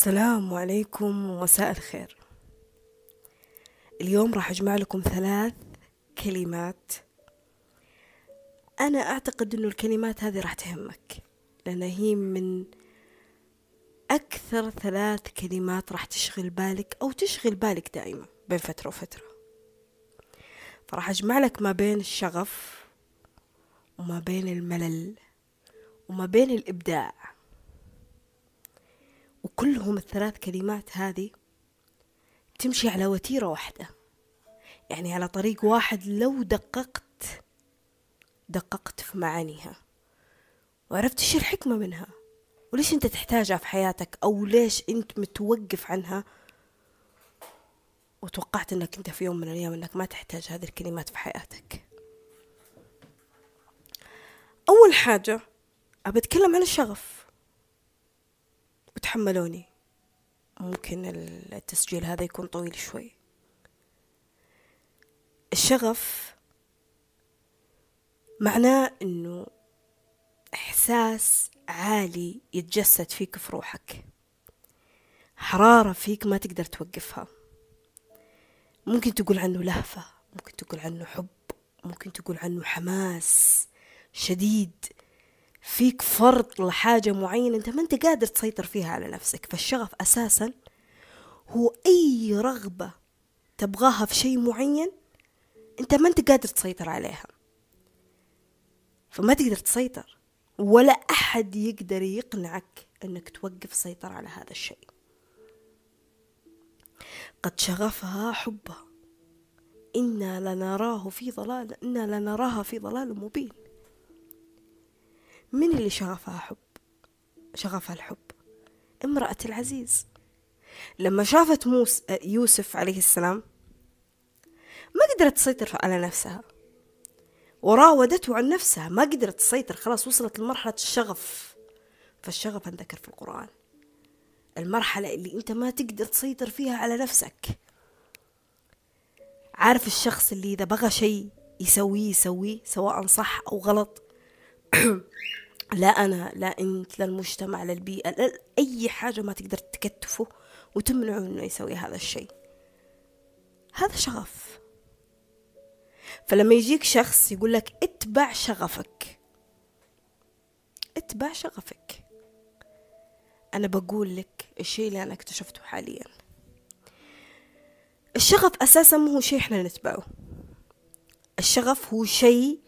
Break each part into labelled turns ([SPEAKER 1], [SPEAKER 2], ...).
[SPEAKER 1] السلام عليكم ومساء الخير. اليوم راح أجمع لكم ثلاث كلمات. أنا أعتقد أنه الكلمات هذه راح تهمك لأن هي من أكثر ثلاث كلمات راح تشغل بالك أو تشغل بالك دائما بين فترة وفترة. فراح أجمع لك ما بين الشغف وما بين الملل وما بين الإبداع. وكلهم الثلاث كلمات هذه تمشي على وتيرة واحدة. يعني على طريق واحد لو دققت دققت في معانيها. وعرفت إيش الحكمة منها؟ وليش أنت تحتاجها في حياتك؟ أو ليش أنت متوقف عنها؟ وتوقعت إنك أنت في يوم من الأيام إنك ما تحتاج هذه الكلمات في حياتك. أول حاجة ابى أتكلم عن الشغف. وتحملوني. ممكن التسجيل هذا يكون طويل شوي. الشغف معناه إنه إحساس عالي يتجسد فيك في روحك. حرارة فيك ما تقدر توقفها. ممكن تقول عنه لهفة ممكن تقول عنه حب ممكن تقول عنه حماس شديد. فيك فرط لحاجة معينة أنت ما أنت قادر تسيطر فيها على نفسك. فالشغف أساسا هو أي رغبة تبغاها في شيء معين أنت ما أنت قادر تسيطر عليها. فما تقدر تسيطر ولا أحد يقدر يقنعك أنك توقف السيطرة على هذا الشيء. قد شغفها حبها. إنا لنراه في ضلال إنا لنراها في ضلال مبين. من اللي شغفها حب؟ شغفها الحب. امرأة العزيز. لما شافت موس يوسف عليه السلام ما قدرت تسيطر على نفسها. وراودته عن نفسها ما قدرت تسيطر خلاص وصلت لمرحلة الشغف. فالشغف أنذكر في القرآن. المرحلة اللي أنت ما تقدر تسيطر فيها على نفسك. عارف الشخص اللي إذا بغى شيء يسويه يسويه سواء صح أو غلط. لا أنا لا أنت لا المجتمع لا أي حاجة ما تقدر تكتفه وتمنعه إنه يسوي هذا الشيء. هذا شغف. فلما يجيك شخص يقول لك اتبع شغفك. اتبع شغفك. أنا بقول لك الشيء اللي أنا اكتشفته حاليا. الشغف أساسا مو هو شيء إحنا نتبعه. الشغف هو شيء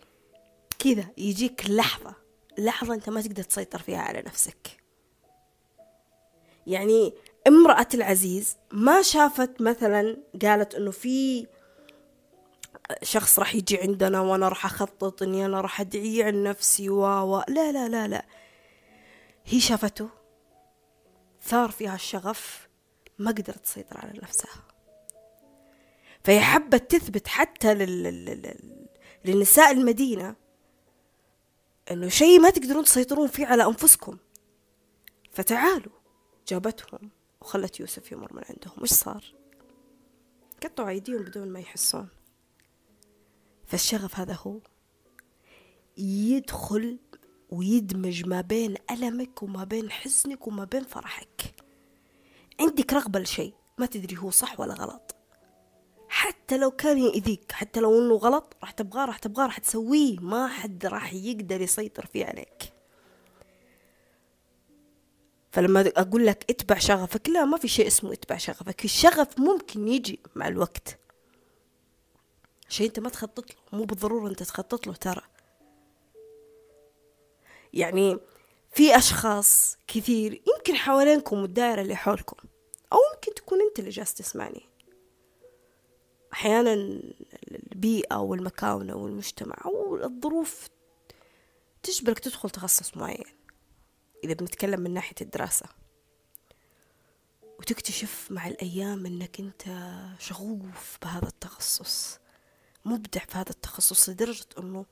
[SPEAKER 1] كذا يجيك لحظة. لحظة أنت ما تقدر تسيطر فيها على نفسك. يعني امرأة العزيز ما شافت مثلا قالت إنه في شخص راح يجي عندنا وأنا راح أخطط إني أنا راح ادعيه عن نفسي و و لا لا لا لا. هي شافته ثار فيها الشغف ما قدرت تسيطر على نفسها. فهي حبت تثبت حتى لل... لل... للنساء المدينة إنه شيء ما تقدرون تسيطرون فيه على أنفسكم. فتعالوا. جابتهم وخلت يوسف يمر من عندهم. وش صار؟ قطعوا أيديهم بدون ما يحسون. فالشغف هذا هو يدخل ويدمج ما بين ألمك وما بين حزنك وما بين فرحك. عندك رغبة لشيء ما تدري هو صح ولا غلط. حتى لو كان يأذيك حتى لو إنه غلط راح تبغاه راح تبغاه راح تسويه. ما حد راح يقدر يسيطر فيه عليك. فلما أقول لك اتبع شغفك لا ما في شيء اسمه اتبع شغفك. الشغف ممكن يجي مع الوقت. شيء أنت ما تخطط له مو بالضرورة أنت تخطط له ترى. يعني في أشخاص كثير يمكن حوالينكم والدائرة اللي حولكم أو ممكن تكون أنت اللي جالس تسمعني. أحيانا البيئة والمكان أو المجتمع أو الظروف تجبرك تدخل تخصص معين إذا بنتكلم من ناحية الدراسة. وتكتشف مع الأيام أنك أنت شغوف بهذا التخصص مبدع في هذا التخصص لدرجة أنه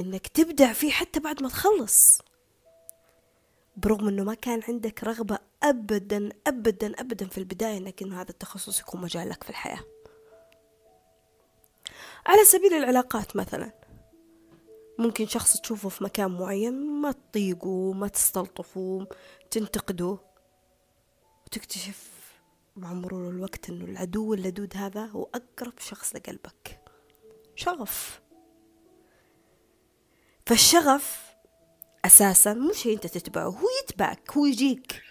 [SPEAKER 1] أنك تبدع فيه حتى بعد ما تخلص. برغم أنه ما كان عندك رغبة أبدا أبدا أبدا في البداية أنك أنه هذا التخصص يكون مجالك في الحياة. على سبيل العلاقات مثلا. ممكن شخص تشوفه في مكان معين ما تطيقه ما تستلطفه تنتقده وتكتشف مع مرور الوقت إنه العدو اللدود هذا هو أقرب شخص لقلبك. شغف. فالشغف أساسا مو شيء أنت تتبعه هو يتبعك هو يجيك.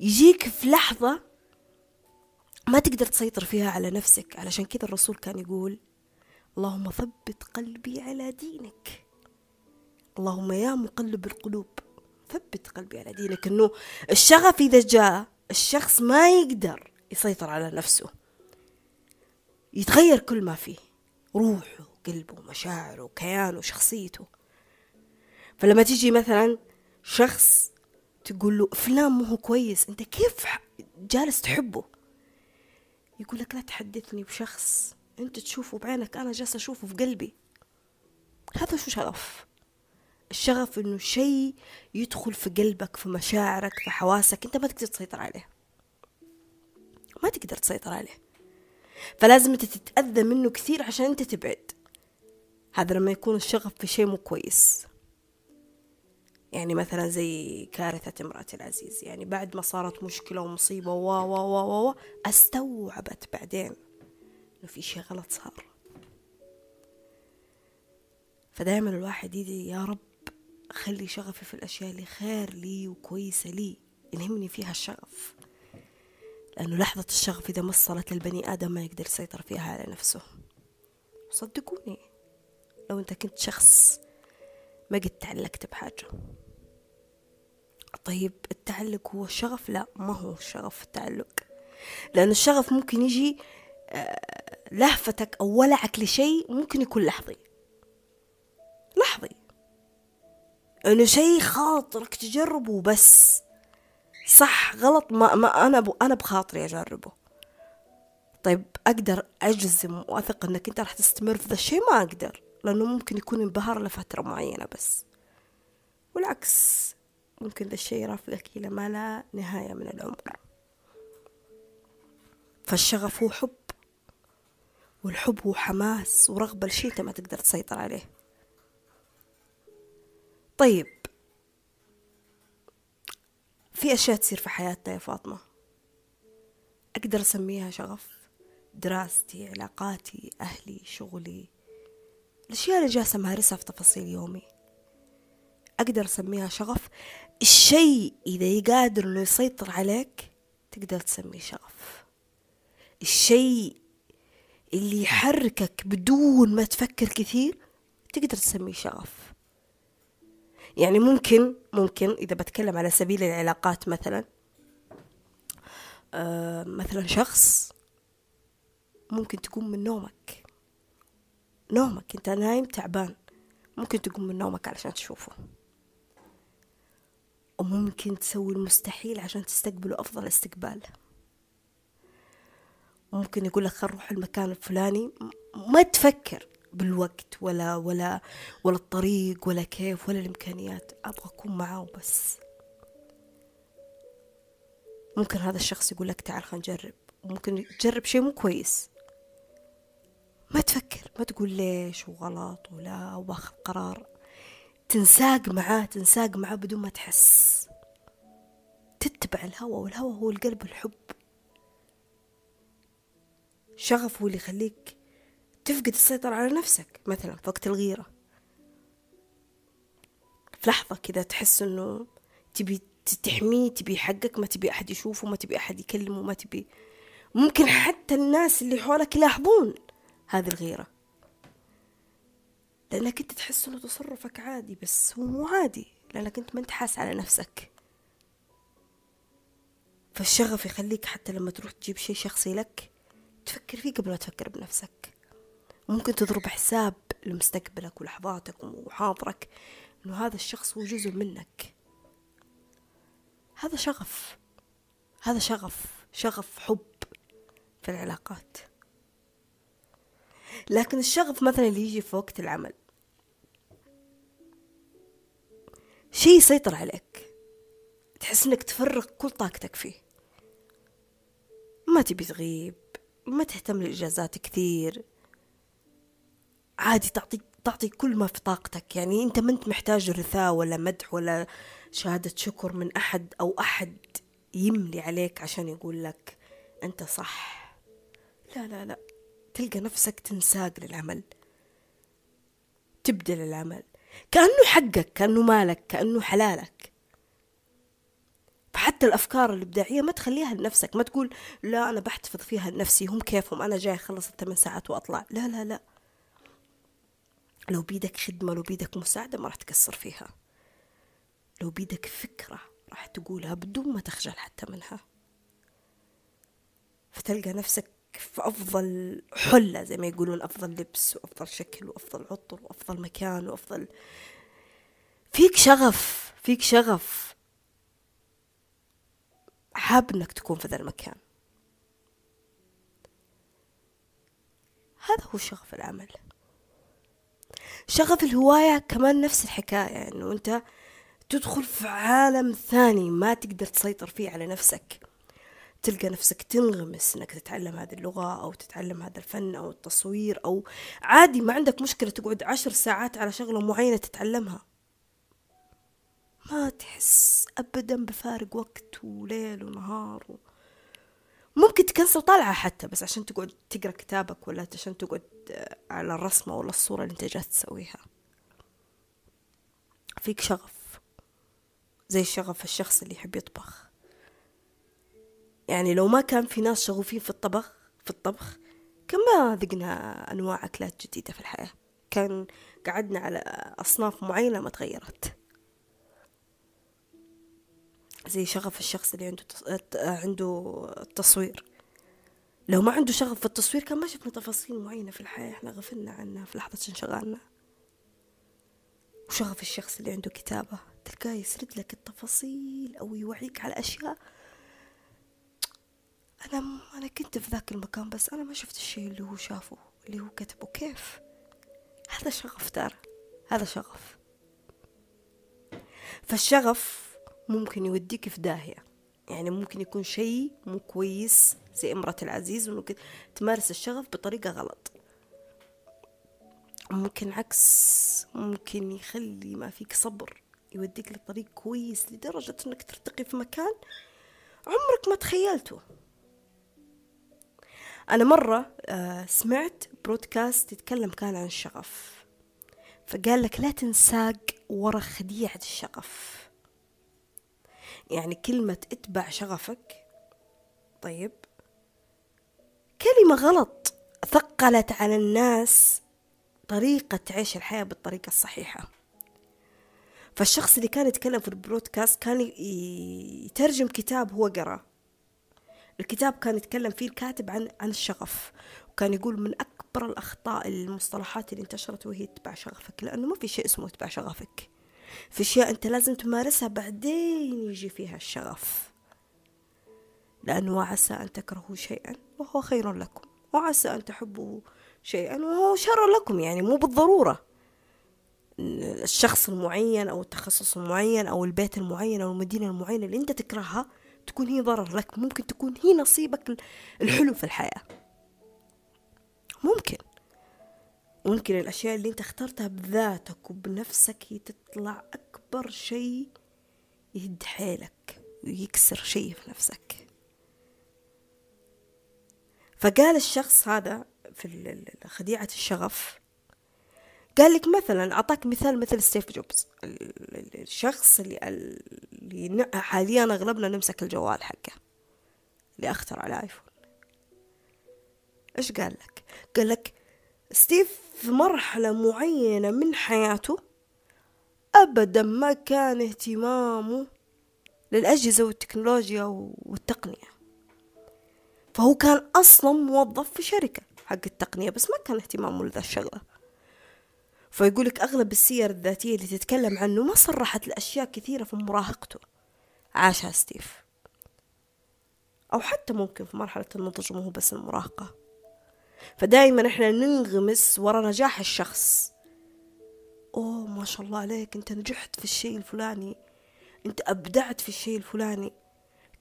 [SPEAKER 1] يجيك في لحظة ما تقدر تسيطر فيها على نفسك. علشان كذا الرسول كان يقول اللهم ثبت قلبي على دينك. اللهم يا مقلب القلوب ثبت قلبي على دينك. إنه الشغف إذا جاء الشخص ما يقدر يسيطر على نفسه. يتغير كل ما فيه روحه قلبه مشاعره كيانه شخصيته. فلما تيجي مثلا شخص تقول له فلان مو هو كويس أنت كيف جالس تحبه؟ يقول لك لا تحدثني بشخص أنت تشوفه بعينك أنا جالس أشوفه في قلبي. هذا شو شغف؟ الشغف إنه شيء يدخل في قلبك في مشاعرك في حواسك أنت ما تقدر تسيطر عليه. ما تقدر تسيطر عليه. فلازم أنت تتأذى منه كثير عشان أنت تبعد. هذا لما يكون الشغف في شيء مو كويس. يعني مثلا زي كارثة امرأة العزيز يعني بعد ما صارت مشكلة ومصيبة و و و و استوعبت بعدين إنه في شيء غلط صار. فدائما الواحد يدي يا رب خلي شغفي في الأشياء اللي خير لي وكويسة لي يلهمني فيها الشغف. لأنه لحظة الشغف إذا وصلت للبني آدم ما يقدر يسيطر فيها على نفسه. صدقوني لو أنت كنت شخص ما قد تعلقت بحاجة. طيب التعلق هو الشغف لا ما هو الشغف التعلق. لأن الشغف ممكن يجي آه، لهفتك أو ولعك لشيء ممكن يكون لحظي. لحظي. إنه شيء خاطرك تجربه بس. صح غلط؟ ما, ما أنا بو أنا بخاطري أجربه. طيب أقدر أجزم وأثق إنك أنت راح تستمر في ذا الشيء؟ ما أقدر. لأنه ممكن يكون انبهار لفترة معينة بس. والعكس ممكن ذا الشيء يرافقك إلى ما لا نهاية من العمر. فالشغف هو حب والحب هو حماس ورغبة لشيء أنت ما تقدر تسيطر عليه. طيب في أشياء تصير في حياتنا يا فاطمة. أقدر أسميها شغف؟ دراستي علاقاتي أهلي شغلي. الأشياء اللي جالسة أمارسها في تفاصيل يومي؟ أقدر أسميها شغف؟ الشيء إذا قادر إنه يسيطر عليك تقدر تسميه شغف. الشيء اللي يحركك بدون ما تفكر كثير تقدر تسميه شغف. يعني ممكن ممكن إذا بتكلم على سبيل العلاقات مثلا آه مثلا شخص ممكن تقوم من نومك. نومك انت نايم تعبان. ممكن تقوم من نومك علشان تشوفه. وممكن تسوي المستحيل عشان تستقبله أفضل استقبال. ممكن يقول لك نروح المكان الفلاني. ما تفكر بالوقت ولا ولا ولا الطريق ولا كيف ولا الإمكانيات. أبغى أكون معاه بس. ممكن هذا الشخص يقول لك تعال خلينا نجرب. ممكن تجرب شيء مو كويس. ما تفكر ما تقول ليش وغلط ولا واخذ قرار. تنساق معاه تنساق معاه بدون ما تحس. تتبع الهوى والهوى هو القلب الحب. شغف هو اللي يخليك تفقد السيطرة على نفسك مثلا في وقت الغيرة. في لحظة كذا تحس إنه تبي تحميه تبي حقك ما تبي أحد يشوفه ما تبي أحد يكلمه ما تبي. ممكن حتى الناس اللي حولك يلاحظون. هذه الغيرة. لأنك أنت تحس أنه تصرفك عادي بس هو مو عادي. لأنك أنت ما أنت حاس على نفسك. فالشغف يخليك حتى لما تروح تجيب شيء شخصي لك تفكر فيه قبل ما تفكر بنفسك. ممكن تضرب حساب لمستقبلك ولحظاتك وحاضرك إنه هذا الشخص هو جزء منك. هذا شغف. هذا شغف. شغف حب في العلاقات. لكن الشغف مثلا اللي يجي في وقت العمل. شيء يسيطر عليك. تحس إنك تفرغ كل طاقتك فيه. ما تبي تغيب. ما تهتم للإجازات كثير. عادي تعطي تعطي كل ما في طاقتك. يعني أنت ما أنت محتاج رثاء ولا مدح ولا شهادة شكر من أحد أو أحد يملي عليك عشان يقول لك أنت صح. لا لا لا. تلقى نفسك تنساق للعمل. تبدل العمل. كأنه حقك كأنه مالك كأنه حلالك. فحتى الأفكار الإبداعية ما تخليها لنفسك. ما تقول لا أنا بحتفظ فيها لنفسي هم كيفهم؟ أنا جاي أخلص الثمان ساعات وأطلع. لا لا لا. لو بيدك خدمة لو بيدك مساعدة ما راح تقصر فيها. لو بيدك فكرة راح تقولها بدون ما تخجل حتى منها. فتلقى نفسك في أفضل حلة زي ما يقولون أفضل لبس وأفضل شكل وأفضل عطر وأفضل مكان وأفضل. فيك شغف فيك شغف. حاب إنك تكون في ذا المكان. هذا هو شغف العمل. شغف الهواية كمان نفس الحكاية إنه أنت تدخل في عالم ثاني ما تقدر تسيطر فيه على نفسك. تلقى نفسك تنغمس إنك تتعلم هذه اللغة أو تتعلم هذا الفن أو التصوير أو عادي ما عندك مشكلة تقعد عشر ساعات على شغلة معينة تتعلمها. ما تحس ابدا بفارق وقت وليل ونهار و... ممكن تكنسل طالعة حتى بس عشان تقعد تقرأ كتابك ولا عشان تقعد على الرسمة ولا الصورة اللي انت جالس تسويها. فيك شغف زي شغف الشخص اللي يحب يطبخ. يعني لو ما كان في ناس شغوفين في الطبخ في الطبخ كان ما ذقنا أنواع أكلات جديدة في الحياة. كان قعدنا على أصناف معينة ما تغيرت. زي شغف الشخص اللي عنده عنده التصوير. لو ما عنده شغف في التصوير كان ما شفنا تفاصيل معينة في الحياة. إحنا غفلنا عنها في لحظة انشغالنا. وشغف الشخص اللي عنده كتابة. تلقاه يسرد لك التفاصيل أو يوعيك على أشياء أنا أنا كنت في ذاك المكان بس أنا ما شفت الشيء اللي هو شافه اللي هو كتبه. كيف؟ هذا شغف ترى هذا شغف. فالشغف ممكن يوديك في داهية. يعني ممكن يكون شيء مو كويس زي امرأة العزيز وممكن تمارس الشغف بطريقة غلط. ممكن عكس ممكن يخلي ما فيك صبر يوديك لطريق كويس لدرجة إنك ترتقي في مكان عمرك ما تخيلته. أنا مرة سمعت برودكاست يتكلم كان عن الشغف. فقال لك لا تنساق ورا خديعة الشغف. يعني كلمة اتبع شغفك. طيب. كلمة غلط. ثقلت على الناس طريقة تعيش الحياة بالطريقة الصحيحة. فالشخص اللي كان يتكلم في البرودكاست كان يترجم كتاب هو قرأ. الكتاب كان يتكلم فيه الكاتب عن عن الشغف وكان يقول من أكبر الأخطاء المصطلحات اللي انتشرت وهي اتبع شغفك لأنه ما في شيء اسمه اتبع شغفك. في أشياء أنت لازم تمارسها بعدين يجي فيها الشغف. لأنه وعسى أن تكرهوا شيئا وهو خير لكم وعسى أن تحبوا شيئا وهو شر لكم يعني مو بالضرورة. الشخص المعين أو التخصص المعين أو البيت المعين أو المدينة المعينة اللي أنت تكرهها تكون هي ضرر لك ممكن تكون هي نصيبك الحلو في الحياة. ممكن. ممكن الأشياء اللي أنت اخترتها بذاتك وبنفسك هي تطلع أكبر شيء يهد حيلك ويكسر شيء في نفسك. فقال الشخص هذا في خديعة الشغف قال لك مثلا أعطاك مثال مثل ستيف جوبز. الشخص اللي, اللي حاليا أغلبنا نمسك الجوال حقه اللي أخترع الآيفون إيش قال لك؟ قال لك ستيف في مرحلة معينة من حياته أبدا ما كان اهتمامه للأجهزة والتكنولوجيا والتقنية. فهو كان أصلا موظف في شركة حق التقنية بس ما كان اهتمامه لذا الشغلة. فيقولك أغلب السير الذاتية اللي تتكلم عنه ما صرحت لأشياء كثيرة في مراهقته. عاشها ستيف. أو حتى ممكن في مرحلة النضج مو بس المراهقة. فدائما إحنا ننغمس ورا نجاح الشخص. أوه ما شاء الله عليك أنت نجحت في الشيء الفلاني. أنت أبدعت في الشيء الفلاني.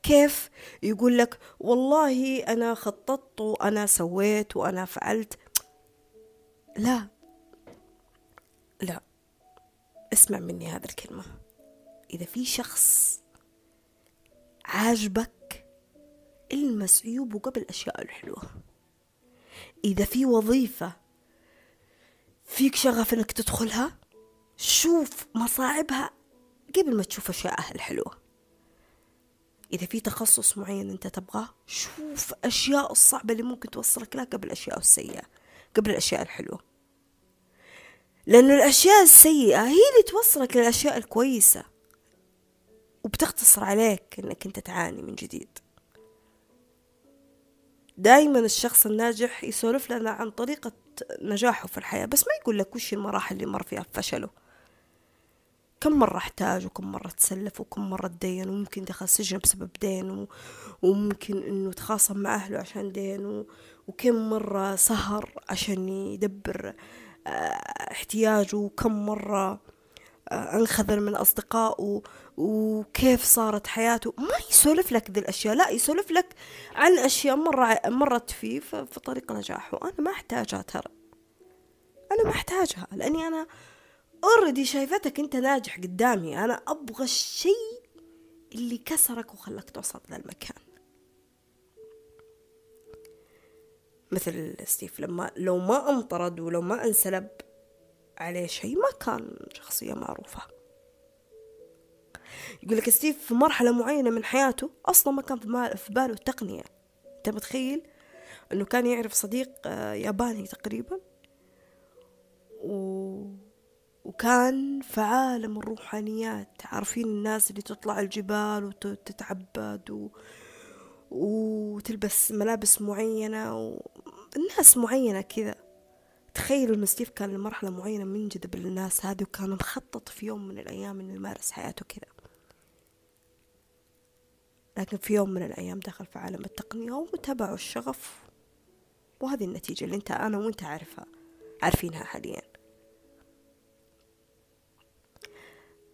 [SPEAKER 1] كيف؟ يقول لك والله أنا خططت وأنا سويت وأنا فعلت. لا لا. اسمع مني هذا الكلمة. إذا في شخص عاجبك المس عيوبه قبل الأشياء الحلوة. إذا في وظيفة فيك شغف إنك تدخلها شوف مصاعبها قبل ما تشوف أشياءها الحلوة. إذا في تخصص معين أنت تبغاه شوف أشياء الصعبة اللي ممكن توصلك لها قبل الأشياء السيئة قبل الأشياء الحلوة. لأنه الأشياء السيئة هي اللي توصلك للأشياء الكويسة. وبتختصر عليك إنك أنت تعاني من جديد. دايما الشخص الناجح يسولف لنا عن طريقة نجاحه في الحياة بس ما يقول لك وش المراحل اللي مر فيها فشله. كم مرة احتاج وكم مرة تسلف وكم مرة تدين وممكن دخل سجن بسبب دين وممكن إنه تخاصم مع أهله عشان دين وكم مرة سهر عشان يدبر آه احتياجه وكم مرة آه انخذل من أصدقائه وكيف صارت حياته. ما يسولف لك ذي الأشياء لا يسولف لك عن أشياء مرة مرت فيه في طريق نجاحه. أنا ما أحتاجها ترى. أنا ما أحتاجها لأني أنا already شايفتك أنت ناجح قدامي. أنا أبغى الشيء اللي كسرك وخلاك توصل ذا مثل ستيف لما لو ما انطرد ولو ما انسلب عليه شيء ما كان شخصية معروفة. يقول لك ستيف في مرحلة معينة من حياته أصلا ما كان في باله التقنية أنت متخيل؟ أنه كان يعرف صديق آه، ياباني تقريبا. و... وكان في عالم الروحانيات. عارفين الناس اللي تطلع الجبال وتتعبد و... وتلبس ملابس معينة والناس معينة كذا. تخيلوا إن ستيف كان لمرحلة معينة من جذب الناس هذه وكان مخطط في يوم من الأيام إنه يمارس حياته كذا. لكن في يوم من الأيام دخل في عالم التقنية وتبعوا الشغف وهذه النتيجة اللي أنت أنا وأنت عارفها عارفينها حاليا.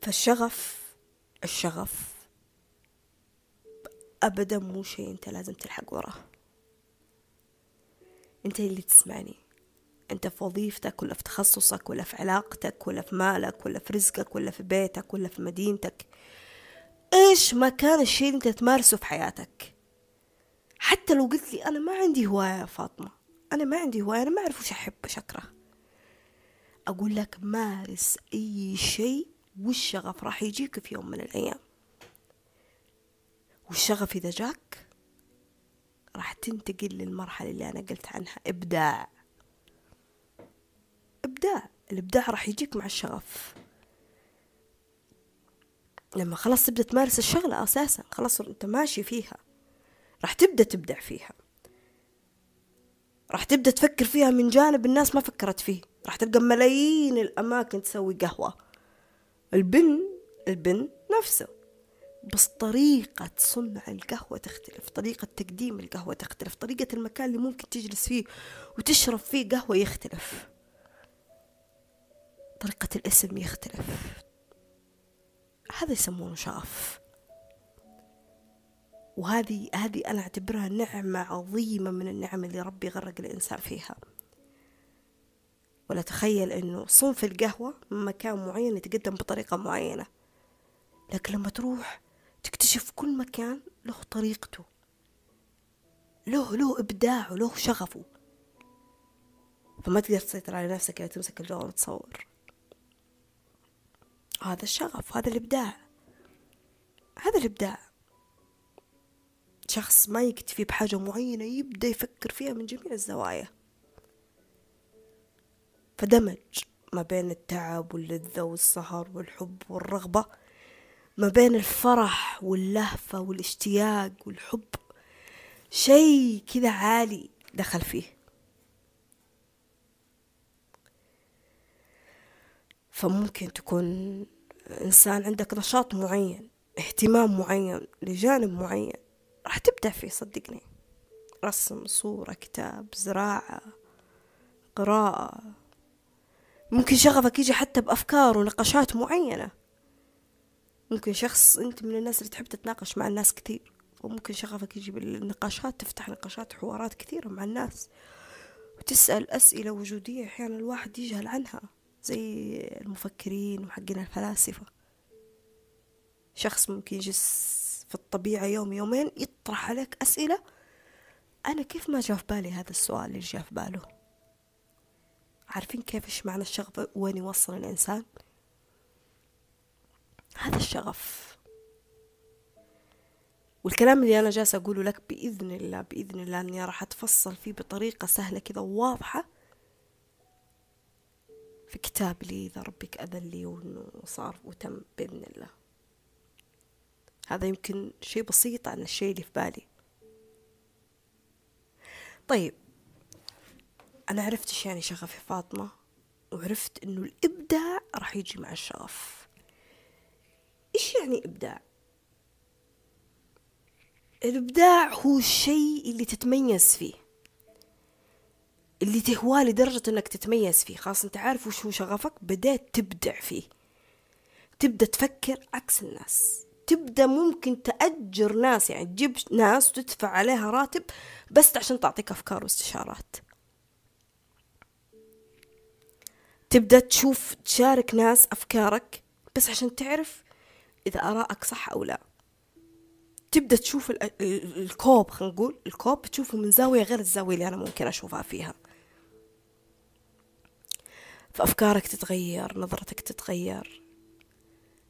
[SPEAKER 1] فالشغف الشغف أبدا مو شيء أنت لازم تلحق وراه. أنت اللي تسمعني. أنت في وظيفتك ولا في تخصصك ولا في علاقتك ولا في مالك ولا في رزقك ولا في بيتك ولا في مدينتك. إيش ما كان الشيء اللي أنت تمارسه في حياتك. حتى لو قلت لي أنا ما عندي هواية يا فاطمة. أنا ما عندي هواية أنا ما أعرف وش أحب وش أكره أقول لك مارس أي شيء والشغف راح يجيك في يوم من الأيام. والشغف إذا جاك راح تنتقل للمرحلة اللي أنا قلت عنها إبداع. إبداع. الإبداع راح يجيك مع الشغف. لما خلاص تبدأ تمارس الشغلة أساسا خلاص أنت ماشي فيها. راح تبدأ تبدع فيها. راح تبدأ تفكر فيها من جانب الناس ما فكرت فيه. راح تلقى ملايين الأماكن تسوي قهوة. البن البن نفسه. بس طريقة صنع القهوة تختلف طريقة تقديم القهوة تختلف طريقة المكان اللي ممكن تجلس فيه وتشرب فيه قهوة يختلف. طريقة الاسم يختلف. هذا يسمونه شغف. وهذه هذه أنا أعتبرها نعمة عظيمة من النعم اللي ربي غرق الإنسان فيها. ولا تخيل إنه صنف القهوة مكان معين يتقدم بطريقة معينة. لكن لما تروح تكتشف كل مكان له طريقته له له إبداعه له شغفه. فما تقدر تسيطر على نفسك إذا تمسك الجوال وتصور. هذا الشغف هذا الإبداع. هذا الإبداع. شخص ما يكتفي بحاجة معينة يبدأ يفكر فيها من جميع الزوايا. فدمج ما بين التعب واللذة والسهر والحب والرغبة ما بين الفرح واللهفة والاشتياق والحب. شيء كذا عالي دخل فيه. فممكن تكون إنسان عندك نشاط معين اهتمام معين لجانب معين راح تبدع فيه صدقني. رسم صورة كتاب زراعة قراءة. ممكن شغفك يجي حتى بأفكار ونقاشات معينة. ممكن شخص أنت من الناس اللي تحب تتناقش مع الناس كثير وممكن شغفك يجي بالنقاشات تفتح نقاشات حوارات كثيرة مع الناس وتسأل أسئلة وجودية أحيانا الواحد يجهل عنها زي المفكرين وحقين الفلاسفة. شخص ممكن يجلس في الطبيعة يوم يومين يطرح عليك أسئلة أنا كيف ما جاء في بالي هذا السؤال اللي جاء في باله؟ عارفين كيف إيش معنى الشغف؟ وين يوصل الإنسان؟ هذا الشغف. والكلام اللي أنا جالسة أقوله لك بإذن الله بإذن الله أني راح أتفصل فيه بطريقة سهلة كذا وواضحة في كتاب لي إذا ربك أذن لي وإنه صار وتم بإذن الله. هذا يمكن شيء بسيط عن الشيء اللي في بالي. طيب أنا عرفت إيش يعني شغف فاطمة وعرفت إنه الإبداع راح يجي مع الشغف. إيش يعني إبداع؟ الإبداع هو الشيء اللي تتميز فيه اللي تهواه لدرجة إنك تتميز فيه. خلاص أنت عارف وش هو شغفك؟ بدأت تبدع فيه. تبدأ تفكر عكس الناس. تبدأ ممكن تأجر ناس يعني تجيب ناس وتدفع عليها راتب بس عشان تعطيك أفكار واستشارات. تبدأ تشوف تشارك ناس أفكارك بس عشان تعرف إذا آرائك صح أو لا. تبدأ تشوف الكوب خلينا نقول الكوب تشوفه من زاوية غير الزاوية اللي أنا ممكن أشوفها فيها. فأفكارك تتغير نظرتك تتغير.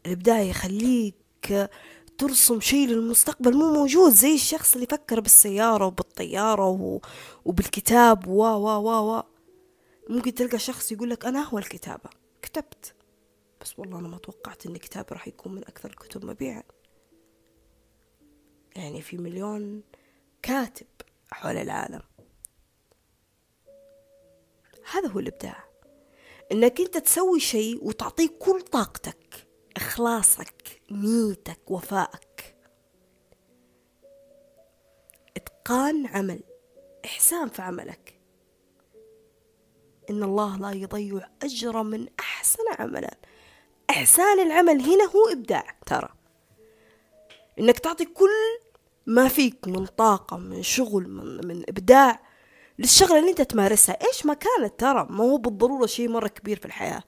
[SPEAKER 1] الإبداع يخليك ترسم شيء للمستقبل مو موجود زي الشخص اللي فكر بالسيارة وبالطيارة وبالكتاب و و و و. ممكن تلقى شخص يقول لك أنا هو الكتابة. كتبت. بس والله أنا ما توقعت إن كتابي راح يكون من أكثر الكتب مبيعا. يعني في مليون كاتب حول العالم. هذا هو الإبداع. إنك أنت تسوي شيء وتعطيه كل طاقتك إخلاصك نيتك وفائك. إتقان عمل إحسان في عملك. إن الله لا يضيع أجر من أحسن عملا. إحسان العمل هنا هو إبداع. ترى إنك تعطي كل ما فيك من طاقة من شغل من, من إبداع للشغلة اللي أنت تمارسها. إيش ما كانت ترى؟ ما هو بالضرورة شيء مرة كبير في الحياة.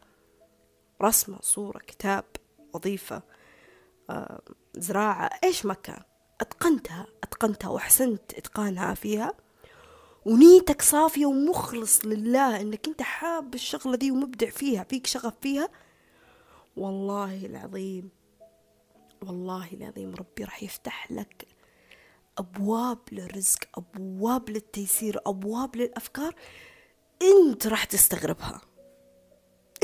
[SPEAKER 1] رسمة صورة كتاب وظيفة آه، زراعة إيش ما كان. أتقنتها أتقنتها وأحسنت إتقانها فيها. ونيتك صافية ومخلص لله إنك أنت حاب الشغلة دي ومبدع فيها فيك شغف فيها. والله العظيم والله العظيم ربي راح يفتح لك أبواب للرزق أبواب للتيسير أبواب للأفكار أنت راح تستغربها.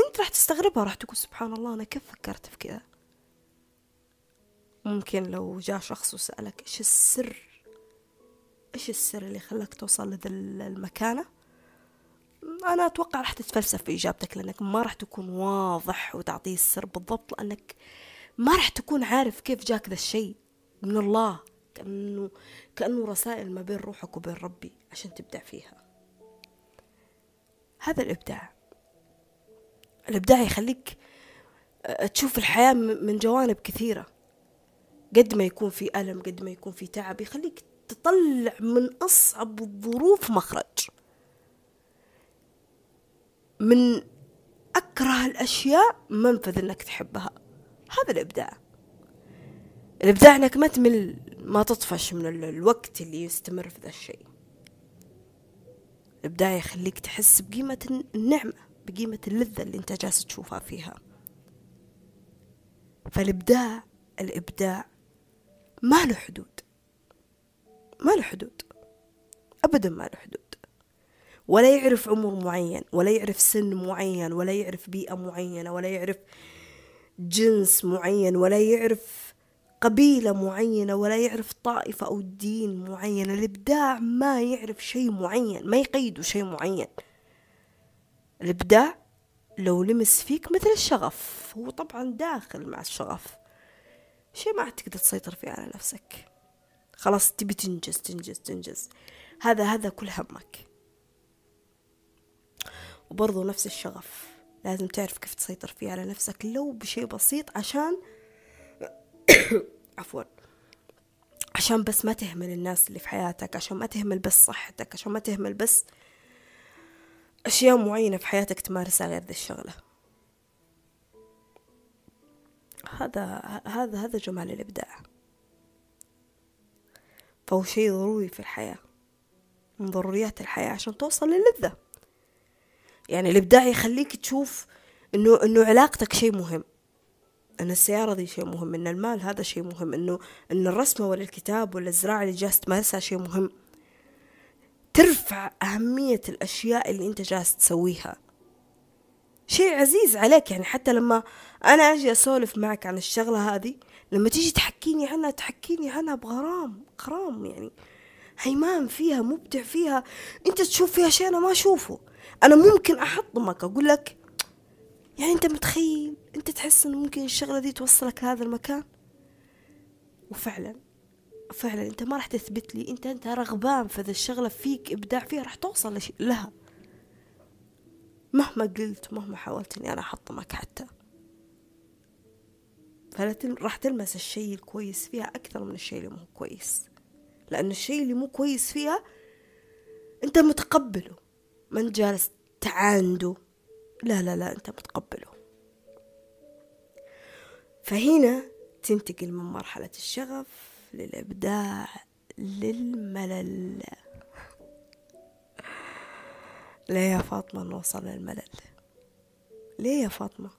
[SPEAKER 1] أنت راح تستغربها راح تقول سبحان الله أنا كيف فكرت في كذا ممكن لو جاء شخص وسألك إيش السر إيش السر اللي خلاك توصل لذا المكانة؟ أنا أتوقع راح تتفلسف في إجابتك لأنك ما راح تكون واضح وتعطيه السر بالضبط لأنك ما راح تكون عارف كيف جاك ذا الشيء من الله كأنه كأنه رسائل ما بين روحك وبين ربي عشان تبدع فيها. هذا الإبداع. الإبداع يخليك آه، تشوف الحياة من جوانب كثيرة. قد ما يكون في ألم قد ما يكون في تعب يخليك تطلع من أصعب الظروف مخرج. من أكره الأشياء منفذ إنك تحبها. هذا الإبداع. الإبداع إنك ما تمل ما تطفش من الوقت اللي يستمر في ذا الشيء. الإبداع يخليك تحس بقيمة النعمة بقيمة اللذة اللي أنت جالس تشوفها فيها. فالإبداع الإبداع ما له حدود. ما له حدود. أبدا ما له حدود. ولا يعرف عمر معين ولا يعرف سن معين ولا يعرف بيئة معينة ولا يعرف جنس معين ولا يعرف قبيلة معينة ولا يعرف طائفة أو دين معين. الإبداع ما يعرف شيء معين ما يقيده شيء معين. الإبداع لو لمس فيك مثل الشغف هو طبعا داخل مع الشغف. شيء ما تقدر تسيطر فيه على نفسك. خلاص تبي تنجز تنجز تنجز. هذا هذا كل همك. وبرضو نفس الشغف. لازم تعرف كيف تسيطر فيه على نفسك لو بشيء بسيط عشان عفوا. عشان بس ما تهمل الناس اللي في حياتك عشان ما تهمل بس صحتك عشان ما تهمل بس أشياء معينة في حياتك تمارسها غير ذي الشغلة. هذا هذا هذا جمال الإبداع. فهو شيء ضروري في الحياة من ضروريات الحياة عشان توصل للذة. يعني الإبداع يخليك تشوف إنه إنه علاقتك شيء مهم. إن السيارة دي شيء مهم إن المال هذا شيء مهم إنه إن الرسمة ولا الكتاب ولا الزراعة اللي جالس تمارسها شيء مهم. ترفع أهمية الأشياء اللي أنت جالس تسويها. شيء عزيز عليك يعني. حتى لما أنا أجي أسولف معك عن الشغلة هذه لما تيجي تحكيني عنها تحكيني عنها بغرام غرام يعني. هيمان فيها مبدع فيها. أنت تشوف فيها شيء أنا ما أشوفه. أنا ممكن أحطمك أقول لك يعني أنت متخيل أنت تحس إنه ممكن الشغلة دي توصلك لهذا المكان؟ وفعلا فعلا أنت ما راح تثبت لي أنت أنت رغبان في ذا الشغلة فيك إبداع فيها راح توصل لها. مهما قلت مهما حاولت إني أنا أحطمك حتى. فلا راح تلمس الشيء الكويس فيها أكثر من الشيء اللي مو كويس. لأن الشيء اللي مو كويس فيها أنت متقبله. ما أنت جالس تعانده لا لا لا أنت متقبله فهنا تنتقل من مرحلة الشغف للإبداع للملل. ليه يا فاطمة نوصل للملل؟ ليه يا فاطمة؟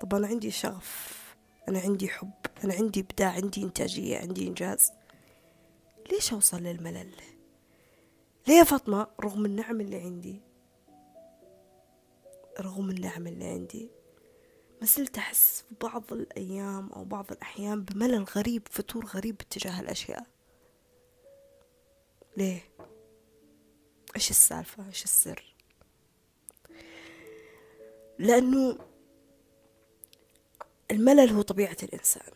[SPEAKER 1] طب أنا عندي شغف أنا عندي حب أنا عندي إبداع عندي إنتاجية عندي إنجاز. ليش أوصل للملل؟ ليه يا فاطمة؟ رغم النعم اللي عندي رغم النعم اللي عندي ما زلت أحس في بعض الأيام أو بعض الأحيان بملل غريب فتور غريب اتجاه الأشياء ليه؟ إيش السالفة؟ إيش السر؟ لأنه الملل هو طبيعة الإنسان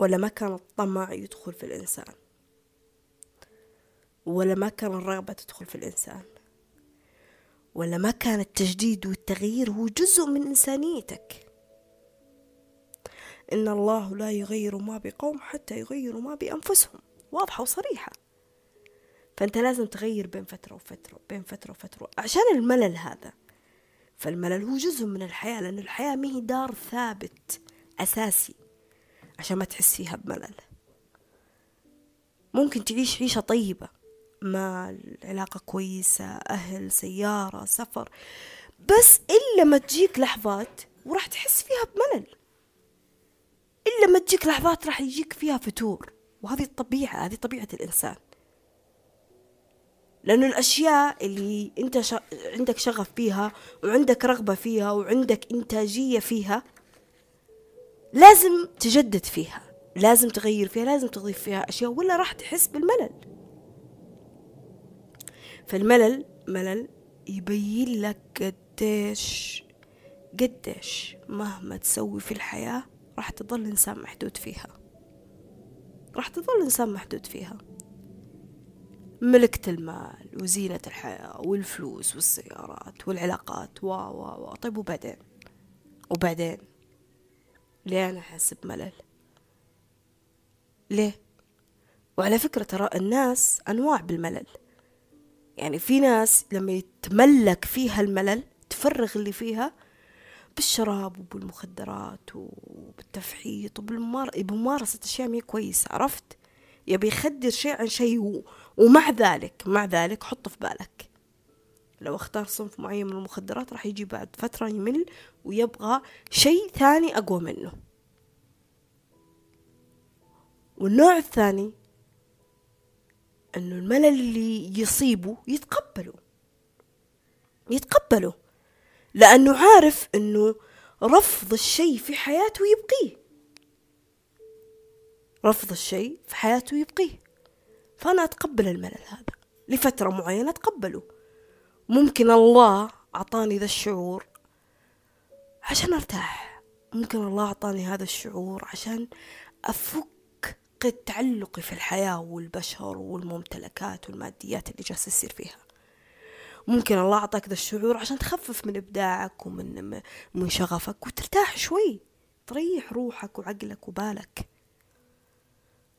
[SPEAKER 1] ولا ما كان الطمع يدخل في الإنسان ولا ما كان الرغبة تدخل في الإنسان ولا ما كان التجديد والتغيير هو جزء من إنسانيتك. إن الله لا يغير ما بقوم حتى يغيروا ما بأنفسهم. واضحة وصريحة. فأنت لازم تغير بين فترة وفترة بين فترة وفترة. عشان الملل هذا. فالملل هو جزء من الحياة لأن الحياة ما هي دار ثابت أساسي. عشان ما تحس فيها بملل. ممكن تعيش عيشة طيبة. مال علاقة كويسة أهل سيارة سفر. بس إلا ما تجيك لحظات وراح تحس فيها بملل. إلا ما تجيك لحظات راح يجيك فيها فتور. وهذه الطبيعة هذه طبيعة الإنسان. لأنه الأشياء اللي أنت ش... عندك شغف فيها وعندك رغبة فيها وعندك إنتاجية فيها لازم تجدد فيها. لازم تغير فيها لازم تضيف فيها أشياء ولا راح تحس بالملل. فالملل ملل يبين لك قديش قديش مهما تسوي في الحياة راح تظل إنسان محدود فيها. راح تظل إنسان محدود فيها. ملكة المال وزينة الحياة والفلوس والسيارات والعلاقات و و و طيب وبعدين؟ وبعدين؟ ليه أنا أحس بملل؟ ليه؟ وعلى فكرة ترى الناس أنواع بالملل. يعني في ناس لما يتملك فيها الملل تفرغ اللي فيها بالشراب وبالمخدرات وبالتفحيط وبممارسة أشياء مي كويسة عرفت؟ يبي يخدر شيء عن شيء ومع ذلك مع ذلك حط في بالك. لو اختار صنف معين من المخدرات راح يجي بعد فترة يمل ويبغى شيء ثاني أقوى منه. والنوع الثاني أنه الملل اللي يصيبه يتقبله. يتقبله. لأنه عارف أنه رفض الشيء في حياته يبقيه. رفض الشيء في حياته يبقيه. فأنا أتقبل الملل هذا. لفترة معينة أتقبله. ممكن الله أعطاني ذا الشعور عشان أرتاح. ممكن الله أعطاني هذا الشعور عشان أفك فقد تعلقي في الحياة والبشر والممتلكات والماديات اللي جالسة تصير فيها. ممكن الله أعطاك ذا الشعور عشان تخفف من إبداعك ومن من شغفك وترتاح شوي. تريح روحك وعقلك وبالك.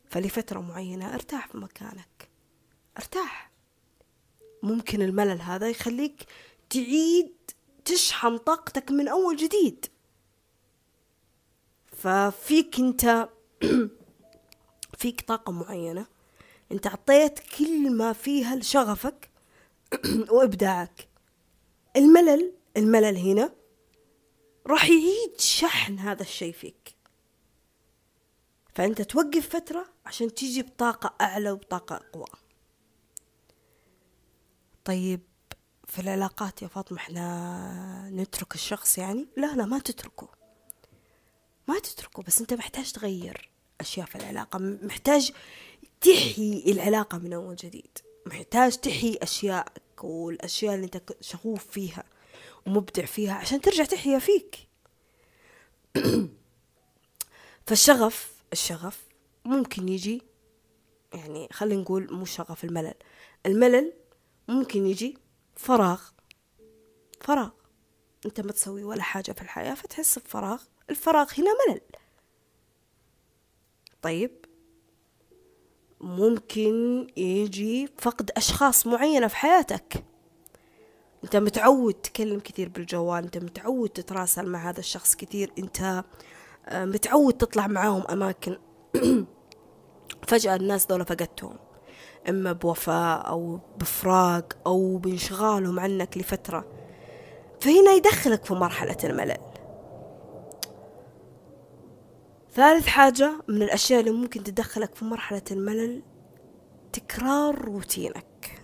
[SPEAKER 1] فلفترة معينة أرتاح في مكانك. أرتاح. ممكن الملل هذا يخليك تعيد تشحن طاقتك من أول جديد. ففيك أنت فيك طاقة معينة. انت عطيت كل ما فيها لشغفك وإبداعك. الملل الملل هنا راح يعيد شحن هذا الشيء فيك. فأنت توقف فترة عشان تيجي بطاقة أعلى وبطاقة أقوى. طيب في العلاقات يا فاطمة إحنا نترك الشخص يعني؟ لا لا ما تتركه. ما تتركه بس أنت محتاج تغير. أشياء في العلاقة. محتاج تحيي العلاقة من أول جديد. محتاج تحيي اشيائك والاشياء اللي أنت شغوف فيها ومبدع فيها عشان ترجع تحيا فيك. فالشغف الشغف ممكن يجي يعني خلينا نقول مو شغف الملل. الملل ممكن يجي فراغ. فراغ. أنت ما تسوي ولا حاجة في الحياة فتحس بفراغ. الفراغ هنا ملل. طيب؟ ممكن يجي فقد أشخاص معينة في حياتك. أنت متعود تكلم كثير بالجوال أنت متعود تتراسل مع هذا الشخص كثير أنت آه، متعود تطلع معاهم أماكن. فجأة الناس دول فقدتهم. إما بوفاء أو بفراق أو بانشغالهم عنك لفترة. فهنا يدخلك في مرحلة الملل. ثالث حاجة من الأشياء اللي ممكن تدخلك في مرحلة الملل تكرار روتينك.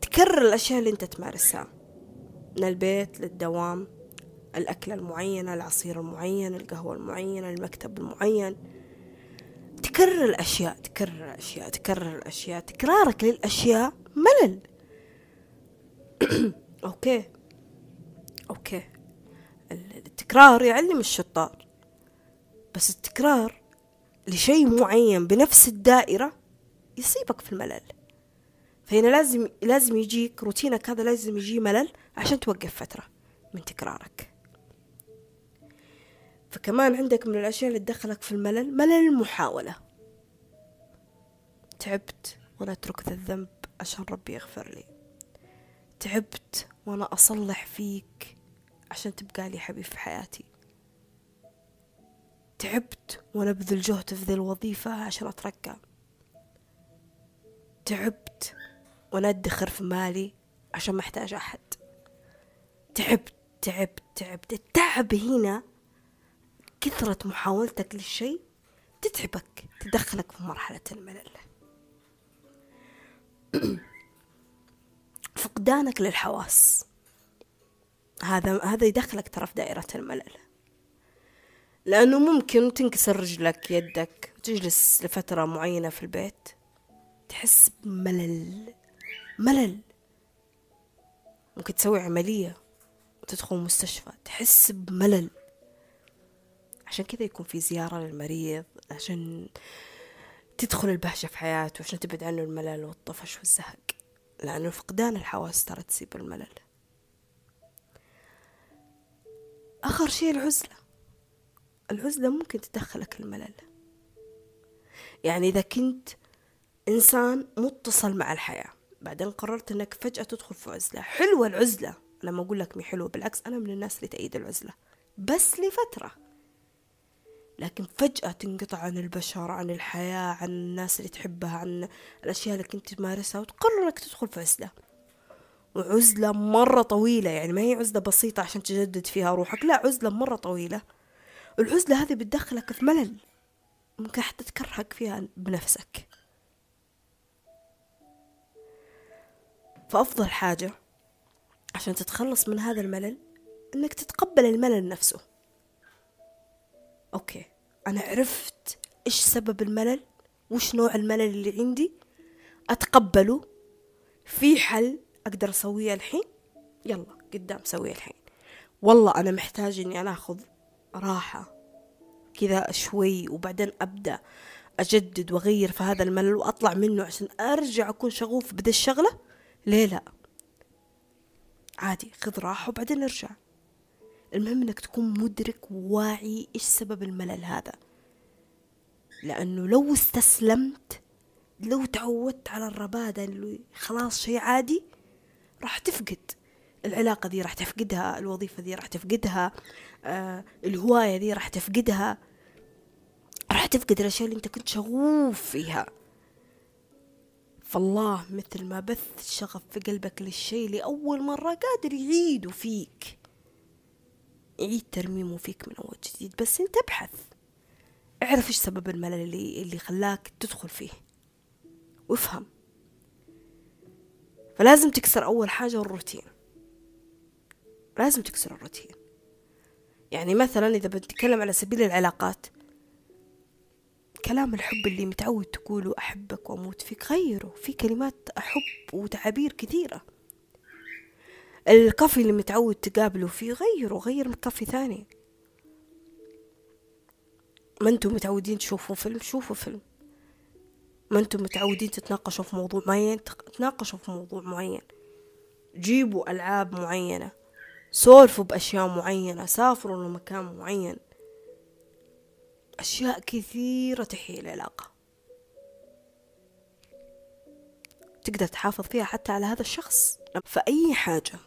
[SPEAKER 1] تكرر الأشياء اللي أنت تمارسها. من البيت للدوام الأكلة المعينة العصير المعين القهوة المعينة المكتب المعين. تكرر الأشياء تكرر الأشياء تكرر الأشياء. تكرارك للأشياء ملل. okay. okay. التكرار يعلم الشطار. بس التكرار لشيء معين بنفس الدائرة يصيبك في الملل. فهنا لازم لازم يجيك روتينك هذا لازم يجي ملل عشان توقف فترة من تكرارك. فكمان عندك من الأشياء اللي تدخلك في الملل ملل المحاولة. تعبت وأنا أترك ذا الذنب عشان ربي يغفر لي. تعبت وأنا أصلح فيك عشان تبقى لي حبيب في حياتي. تعبت وأنا أبذل جهد في ذي الوظيفة عشان أترقى. تعبت وأنا أدخر في مالي عشان ما أحتاج أحد. تعبت تعبت تعبت. التعب هنا كثرة محاولتك للشيء تتعبك تدخلك في مرحلة الملل. فقدانك للحواس. هذا هذا يدخلك ترى في دائرة الملل. لأنه ممكن تنكسر رجلك يدك وتجلس لفترة معينة في البيت تحس بملل ملل. ممكن تسوي عملية وتدخل مستشفى تحس بملل. عشان كذا يكون في زيارة للمريض عشان تدخل البهجة في حياته عشان تبعد عنه الملل والطفش والزهق. لأنه فقدان الحواس ترى تسيب الملل. آخر شيء العزلة. العزلة ممكن تدخلك الملل. يعني إذا كنت إنسان متصل مع الحياة بعدين قررت إنك فجأة تدخل في عزلة. حلوة العزلة. أنا ما أقول لك مي حلوة بالعكس أنا من الناس اللي تأيد العزلة. بس لفترة. لكن فجأة تنقطع عن البشر عن الحياة عن الناس اللي تحبها عن الأشياء اللي كنت تمارسها وتقرر إنك تدخل في عزلة. وعزلة مرة طويلة. يعني ما هي عزلة بسيطة عشان تجدد فيها روحك. لا عزلة مرة طويلة. العزلة هذه بتدخلك في ملل. ممكن حتى تكرهك فيها بنفسك. فأفضل حاجة عشان تتخلص من هذا الملل إنك تتقبل الملل نفسه. أوكي أنا عرفت إيش سبب الملل وش نوع الملل اللي عندي. أتقبله في حل أقدر أسويه الحين؟ يلا قدام سويه الحين. والله أنا محتاج إني أنا أخذ راحة كذا شوي وبعدين أبدأ أجدد وأغير في هذا الملل وأطلع منه عشان أرجع أكون شغوف بدا الشغلة؟ ليه لا؟ عادي خذ راحة وبعدين ارجع. المهم إنك تكون مدرك وواعي إيش سبب الملل هذا. لأنه لو استسلمت لو تعودت على الربادة اللي خلاص شيء عادي راح تفقد. العلاقة دي راح تفقدها الوظيفة دي راح تفقدها آه الهواية دي راح تفقدها. راح تفقد الأشياء اللي أنت كنت شغوف فيها. فالله مثل ما بث الشغف في قلبك للشيء لأول مرة قادر يعيده فيك. يعيد ترميمه فيك من أول جديد. بس أنت ابحث. اعرف إيش سبب الملل اللي, اللي خلاك تدخل فيه. وافهم. فلازم تكسر أول حاجة الروتين. لازم تكسر الروتين. يعني مثلا إذا بنتكلم على سبيل العلاقات كلام الحب اللي متعود تقوله أحبك وأموت فيك غيره في كلمات أحب وتعابير كثيرة. الكافي اللي متعود تقابله فيه غيره غير من كافي ثاني. ما أنتم متعودين تشوفوا فيلم شوفوا فيلم. ما أنتم متعودين تتناقشوا في موضوع معين تناقشوا في موضوع معين. جيبوا ألعاب معينة. سولفوا بأشياء معينة سافروا لمكان معين. أشياء كثيرة تحيي العلاقة. تقدر تحافظ فيها حتى على هذا الشخص. فأي حاجة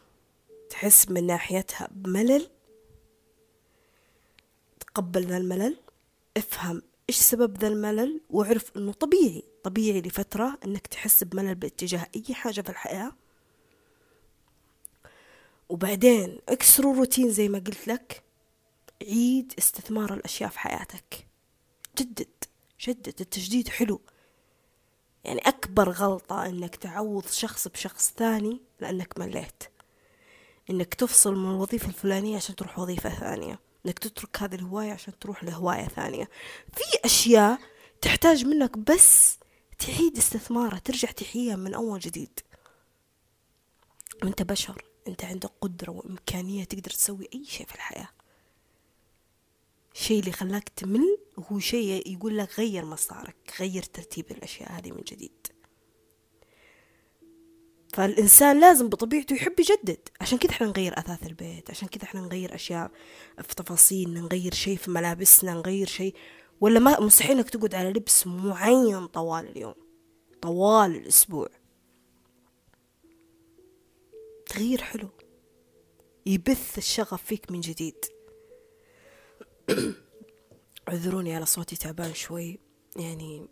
[SPEAKER 1] تحس من ناحيتها بملل تقبل ذا الملل افهم إيش سبب ذا الملل واعرف إنه طبيعي طبيعي لفترة إنك تحس بملل باتجاه أي حاجة في الحياة. وبعدين اكسروا الروتين زي ما قلت لك. عيد استثمار الأشياء في حياتك. جدد جدد التجديد حلو. يعني أكبر غلطة إنك تعوض شخص بشخص ثاني لأنك مليت. إنك تفصل من الوظيفة الفلانية عشان تروح وظيفة ثانية. إنك تترك هذه الهواية عشان تروح لهواية ثانية. في أشياء تحتاج منك بس تعيد استثمارها ترجع تحييها من أول جديد. وأنت بشر. أنت عندك قدرة وإمكانية تقدر تسوي أي شيء في الحياة. الشيء اللي خلاك تمل هو شيء يقول لك غير مسارك غير ترتيب الأشياء هذه من جديد. فالإنسان لازم بطبيعته يحب يجدد. عشان كذا إحنا نغير أثاث البيت عشان كذا إحنا نغير أشياء في تفاصيلنا نغير شيء في ملابسنا نغير شيء. ولا ما مستحيل إنك تقعد على لبس معين طوال اليوم طوال الأسبوع. تغيير حلو. يبث الشغف فيك من جديد. اعذروني على صوتي تعبان شوي. يعني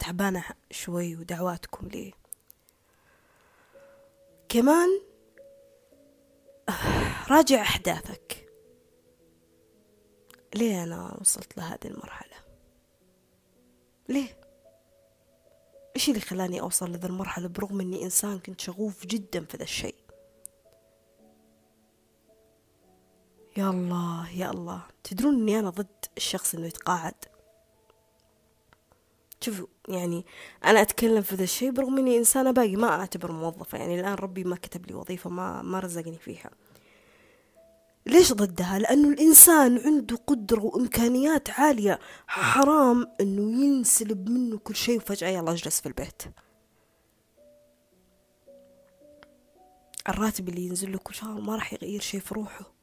[SPEAKER 1] تعبانة شوي ودعواتكم لي. كمان راجع أحداثك. ليه أنا وصلت لهذه المرحلة؟ ليه؟ إيش اللي خلاني أوصل لذا المرحلة؟ برغم أني إنسان كنت شغوف جدا في ذا الشيء. يا الله يا الله. تدرون إني أنا ضد الشخص إنه يتقاعد؟ شوفوا يعني أنا أتكلم في ذا الشيء برغم إني إنسانة باقي ما أعتبر موظفة. يعني الآن ربي ما كتب لي وظيفة ما ما رزقني فيها. ليش ضدها؟ لأنه الإنسان عنده قدرة وإمكانيات عالية. حرام إنه ينسلب منه كل شيء وفجأة يلا اجلس في البيت. الراتب اللي ينزل له كل شهر ما راح يغير شيء في روحه.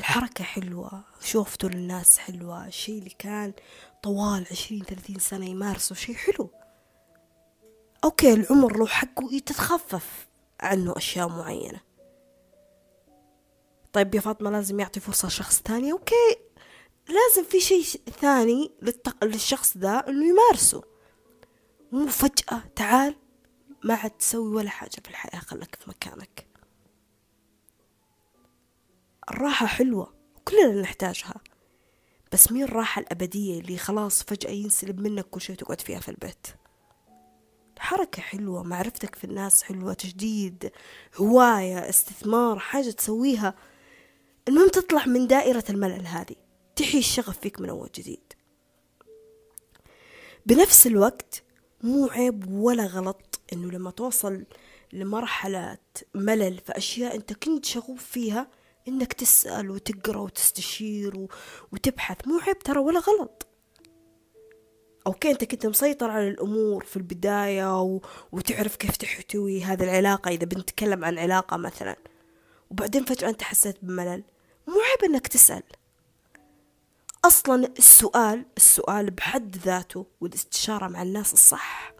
[SPEAKER 1] الحركة حلوة شوفته للناس حلوة الشيء اللي كان طوال عشرين ثلاثين سنة يمارسه شيء حلو. أوكي العمر له حقه تتخفف عنه أشياء معينة. طيب يا فاطمة لازم يعطي فرصة لشخص ثاني؟ okay لازم في شيء ثاني للتق... للشخص ذا إنه يمارسه. مو فجأة تعال ما عاد تسوي ولا حاجة في الحياة خلك في مكانك. الراحة حلوة وكلنا نحتاجها. بس مين الراحة الأبدية اللي خلاص فجأة ينسلب منك كل شيء تقعد فيها في البيت؟ حركة حلوة معرفتك في الناس حلوة تجديد هواية استثمار حاجة تسويها. المهم تطلع من دائرة الملل هذه تحيي الشغف فيك من أول جديد. بنفس الوقت مو عيب ولا غلط إنه لما توصل لمرحلة ملل في أشياء أنت كنت شغوف فيها إنك تسأل وتقرأ وتستشير وتبحث. مو عيب ترى ولا غلط. أوكي انت كنت مسيطر على الأمور في البداية و... وتعرف كيف تحتوي هذه العلاقة إذا بنتكلم عن علاقة مثلا. وبعدين فجأة أنت حسيت بملل. مو عيب إنك تسأل. أصلا السؤال السؤال بحد ذاته والاستشارة مع الناس الصح.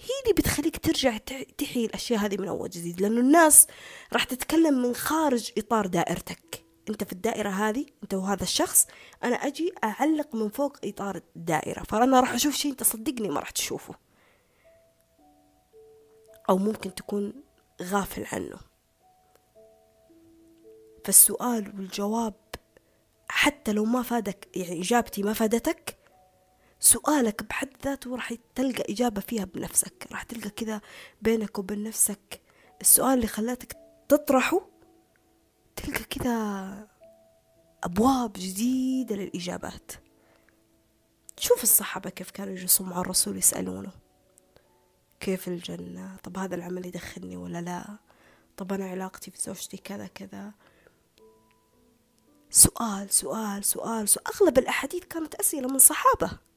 [SPEAKER 1] هي اللي بتخليك ترجع تحيي الأشياء هذه من أول جديد لأنه الناس راح تتكلم من خارج إطار دائرتك. أنت في الدائرة هذه أنت وهذا الشخص أنا أجي أعلق من فوق إطار الدائرة فأنا راح أشوف شيء أنت صدقني ما راح تشوفه. أو ممكن تكون غافل عنه. فالسؤال والجواب حتى لو ما فادك يعني إجابتي ما فادتك سؤالك بحد ذاته راح تلقى إجابة فيها بنفسك راح تلقى كذا بينك وبين نفسك. السؤال اللي خلاتك تطرحه تلقى كذا أبواب جديدة للإجابات. شوف الصحابة كيف كانوا يجلسون مع الرسول يسألونه. كيف الجنة؟ طب هذا العمل يدخلني ولا لا؟ طب أنا علاقتي في زوجتي كذا كذا. سؤال سؤال سؤال, سؤال. أغلب الأحاديث كانت أسئلة من صحابة.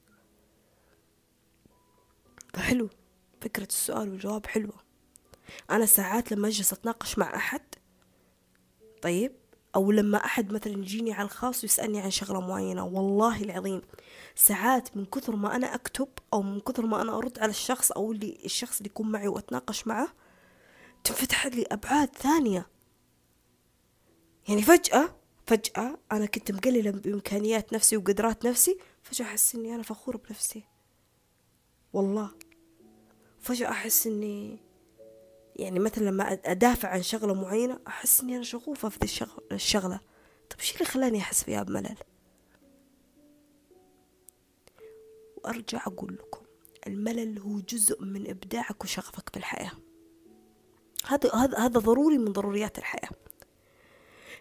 [SPEAKER 1] فحلو فكرة السؤال والجواب حلوة. أنا ساعات لما أجلس أتناقش مع أحد طيب أو لما أحد مثلا يجيني على الخاص ويسألني عن شغلة معينة والله العظيم ساعات من كثر ما أنا أكتب أو من كثر ما أنا أرد على الشخص أو اللي الشخص اللي يكون معي وأتناقش معه تنفتح لي أبعاد ثانية. يعني فجأة فجأة أنا كنت مقللة بإمكانيات نفسي وقدرات نفسي فجأة أحس إني أنا فخورة بنفسي. والله. فجأة أحس إني يعني مثلا لما أدافع عن شغلة معينة أحس إني أنا شغوفة في ذي الشغلة. طب إيش اللي خلاني أحس فيها بملل؟ وأرجع أقول لكم الملل هو جزء من إبداعك وشغفك بالحياة. هذا هذا هذا ضروري من ضروريات الحياة.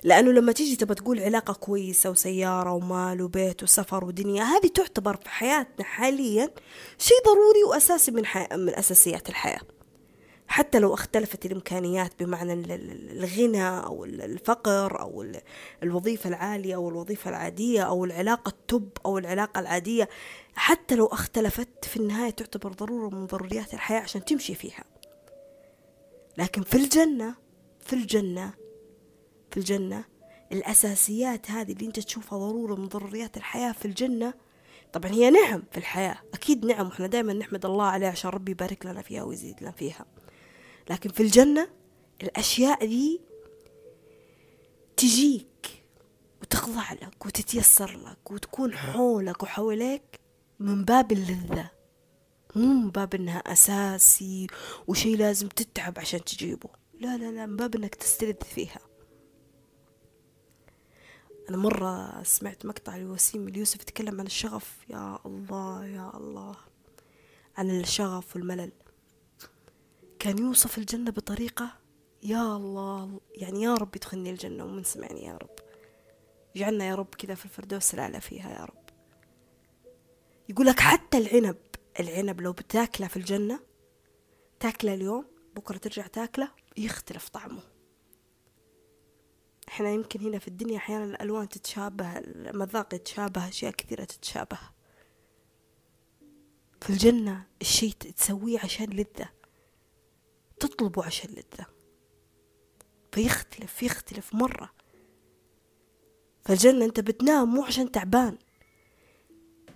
[SPEAKER 1] لأنه لما تيجي تبى تقول علاقة كويسة وسيارة ومال وبيت وسفر ودنيا هذه تعتبر في حياتنا حاليا شيء ضروري وأساسي من, حي... من أساسيات الحياة. حتى لو اختلفت الإمكانيات بمعنى الغنى أو الفقر أو الوظيفة العالية أو الوظيفة العادية أو العلاقة التب أو العلاقة العادية حتى لو اختلفت في النهاية تعتبر ضرورة من ضروريات الحياة عشان تمشي فيها. لكن في الجنة في الجنة في الجنة. الأساسيات هذه اللي أنت تشوفها ضرورة من ضروريات الحياة في الجنة. طبعا هي نعم في الحياة أكيد نعم وإحنا دائما نحمد الله عليها عشان ربي يبارك لنا فيها ويزيد لنا فيها. لكن في الجنة الأشياء دي تجيك وتخضع لك وتتيسر لك وتكون حولك وحواليك من باب اللذة. مو من باب إنها أساسي وشي لازم تتعب عشان تجيبه. لا لا لا من باب إنك تستلذ فيها. أنا مرة سمعت مقطع لوسيم اليوسف يتكلم عن الشغف. يا الله يا الله. عن الشغف والملل. كان يوصف الجنة بطريقة يا الله. يعني يا رب يدخلني الجنة ومن سمعني يا رب. اجعلنا يا رب كذا في الفردوس الأعلى فيها يا رب. يقول لك حتى العنب العنب لو بتاكله في الجنة تاكله اليوم بكرة ترجع تاكله يختلف طعمه. إحنا يمكن هنا في الدنيا أحيانا الألوان تتشابه المذاق تتشابه أشياء كثيرة تتشابه. في الجنة الشيء تسويه عشان لذة تطلبه عشان لذة. فيختلف يختلف مرة. فالجنة أنت بتنام مو عشان تعبان.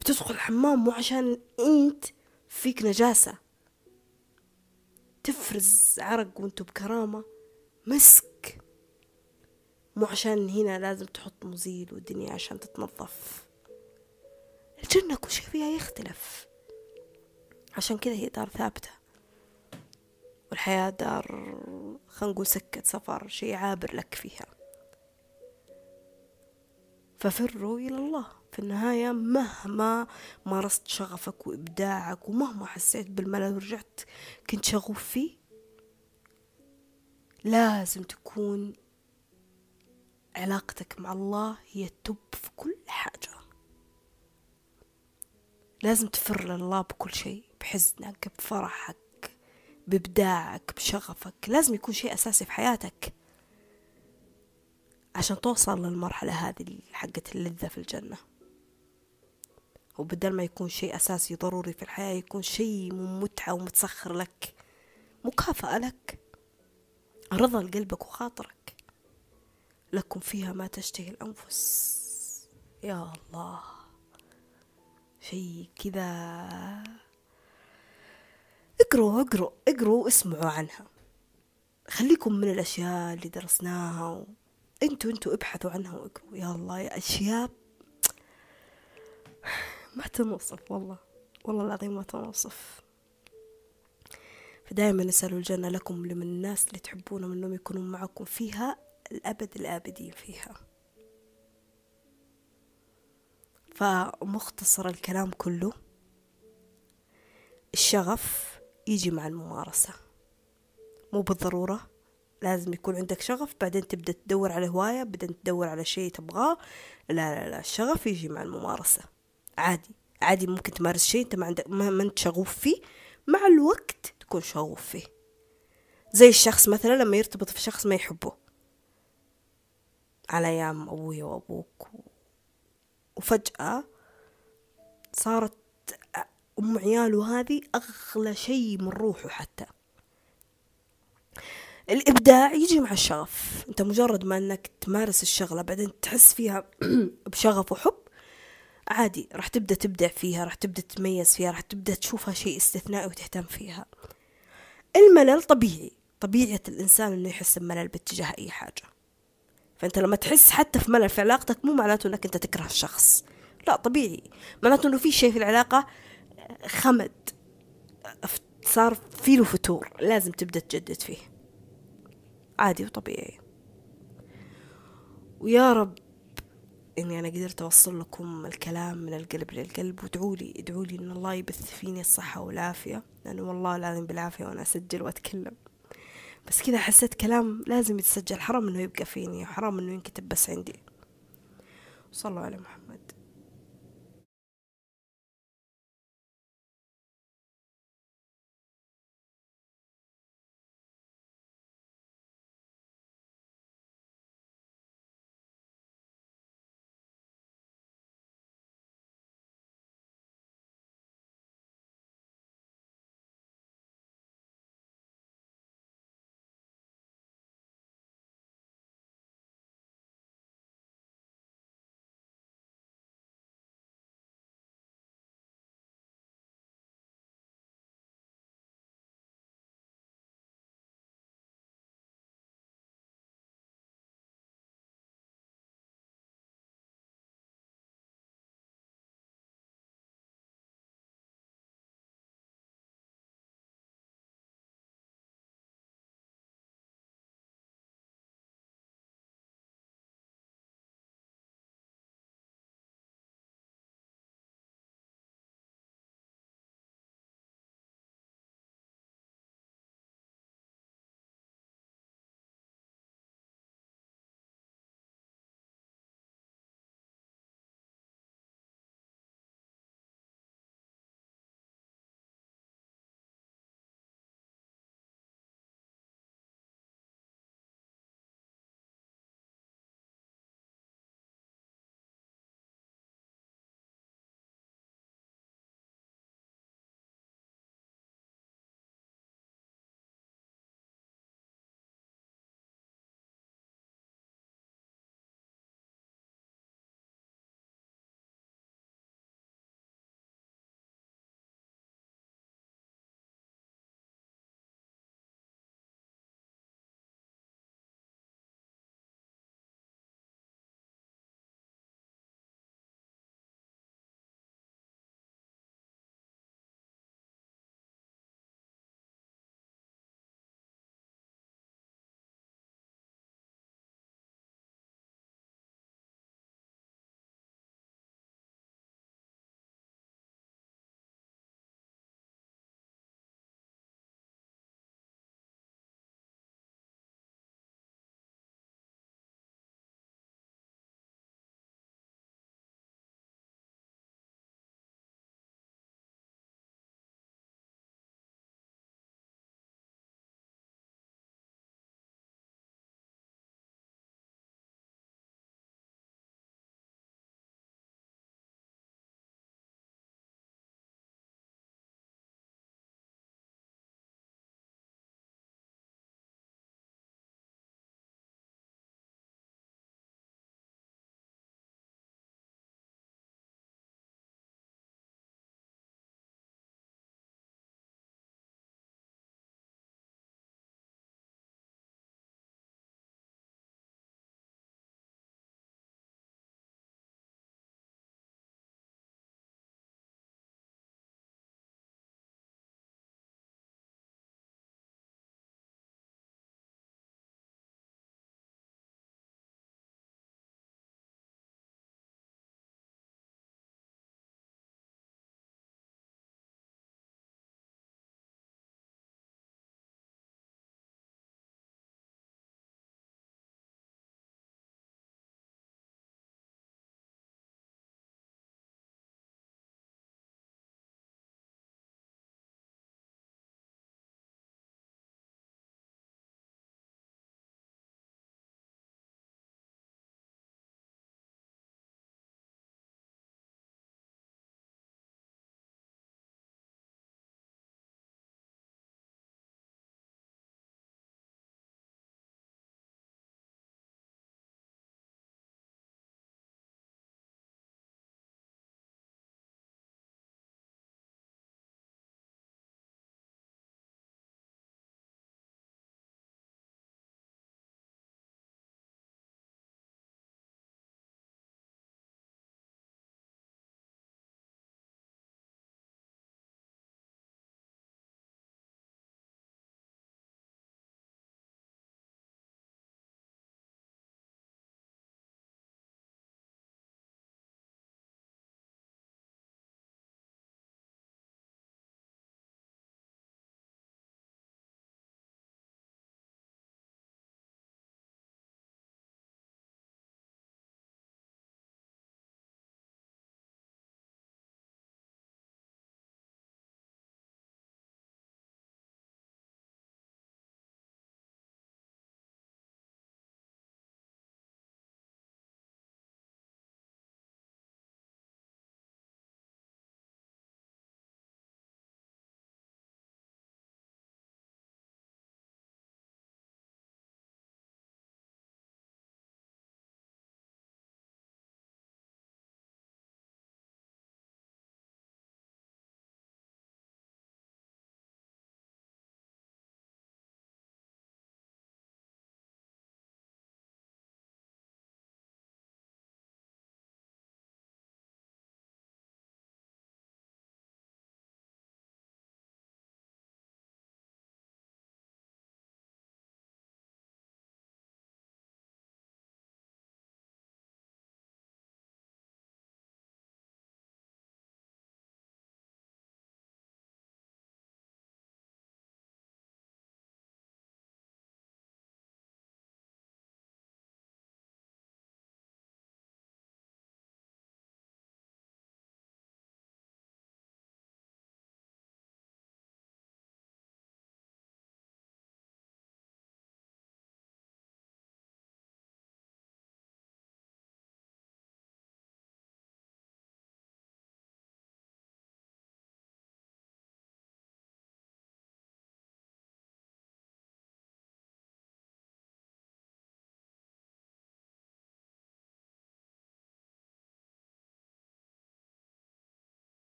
[SPEAKER 1] بتدخل الحمام مو عشان أنت فيك نجاسة. تفرز عرق وأنتو بكرامة. مسك. مو عشان هنا لازم تحط مزيل والدنيا عشان تتنظف. الجنة كل شي فيها يختلف. عشان كذا هي دار ثابتة. والحياة دار خلينا نقول سكة سفر شي عابر لك فيها. ففروا إلى الله. في النهاية مهما مارست شغفك وإبداعك ومهما حسيت بالملل ورجعت كنت شغوف فيه لازم تكون علاقتك مع الله هي التوب في كل حاجة. لازم تفر لله بكل شيء بحزنك بفرحك بإبداعك بشغفك. لازم يكون شيء أساسي في حياتك عشان توصل للمرحلة هذه حقة اللذة في الجنة. وبدل ما يكون شيء أساسي ضروري في الحياة يكون شيء متعة ومتسخر لك مكافأة لك. رضا لقلبك وخاطرك. لكم فيها ما تشتهي الأنفس. يا الله. شيء كذا. اقروا اقروا اقروا اسمعوا عنها. خليكم من الأشياء اللي درسناها أنتوا أنتوا ابحثوا عنها واقروا. يا الله يا أشياء. ما تنوصف والله. والله العظيم ما تنوصف. فدائما اسألوا الجنة لكم لمن الناس اللي تحبونهم انهم يكونوا معكم فيها. الأبد الابدين فيها. فمختصر الكلام كله الشغف يجي مع الممارسة. مو بالضرورة لازم يكون عندك شغف بعدين تبدأ تدور على هواية بعدين تدور على شيء تبغاه. لا لا لا الشغف يجي مع الممارسة. عادي عادي ممكن تمارس شيء أنت ما عندك ما أنت شغوف فيه. مع الوقت تكون شغوف فيه. زي الشخص مثلا لما يرتبط في شخص ما يحبه. على أيام أبوي وأبوك. وفجأة صارت أم عياله هذه أغلى شيء من روحه حتى. الإبداع يجي مع الشغف. أنت مجرد ما أنك تمارس الشغلة بعدين تحس فيها بشغف وحب عادي راح تبدأ تبدع فيها راح تبدأ تتميز فيها راح تبدأ تشوفها شيء استثنائي وتهتم فيها. الملل طبيعي طبيعة الإنسان إنه يحس بملل باتجاه أي حاجة. فأنت لما تحس حتى في ملل في علاقتك مو معناته إنك أنت تكره الشخص. لا طبيعي. معناته إنه في شيء في العلاقة خمد. صار في له فتور. لازم تبدأ تجدد فيه. عادي وطبيعي. ويا رب إني أنا قدرت أوصل لكم الكلام من القلب للقلب وادعوا لي ادعوا لي إن الله يبث فيني الصحة والعافية لأنه والله العظيم بالعافية وأنا أسجل وأتكلم. بس كذا حسيت كلام لازم يتسجل حرام إنه يبقى فيني وحرام إنه ينكتب بس عندي. صلوا على محمد.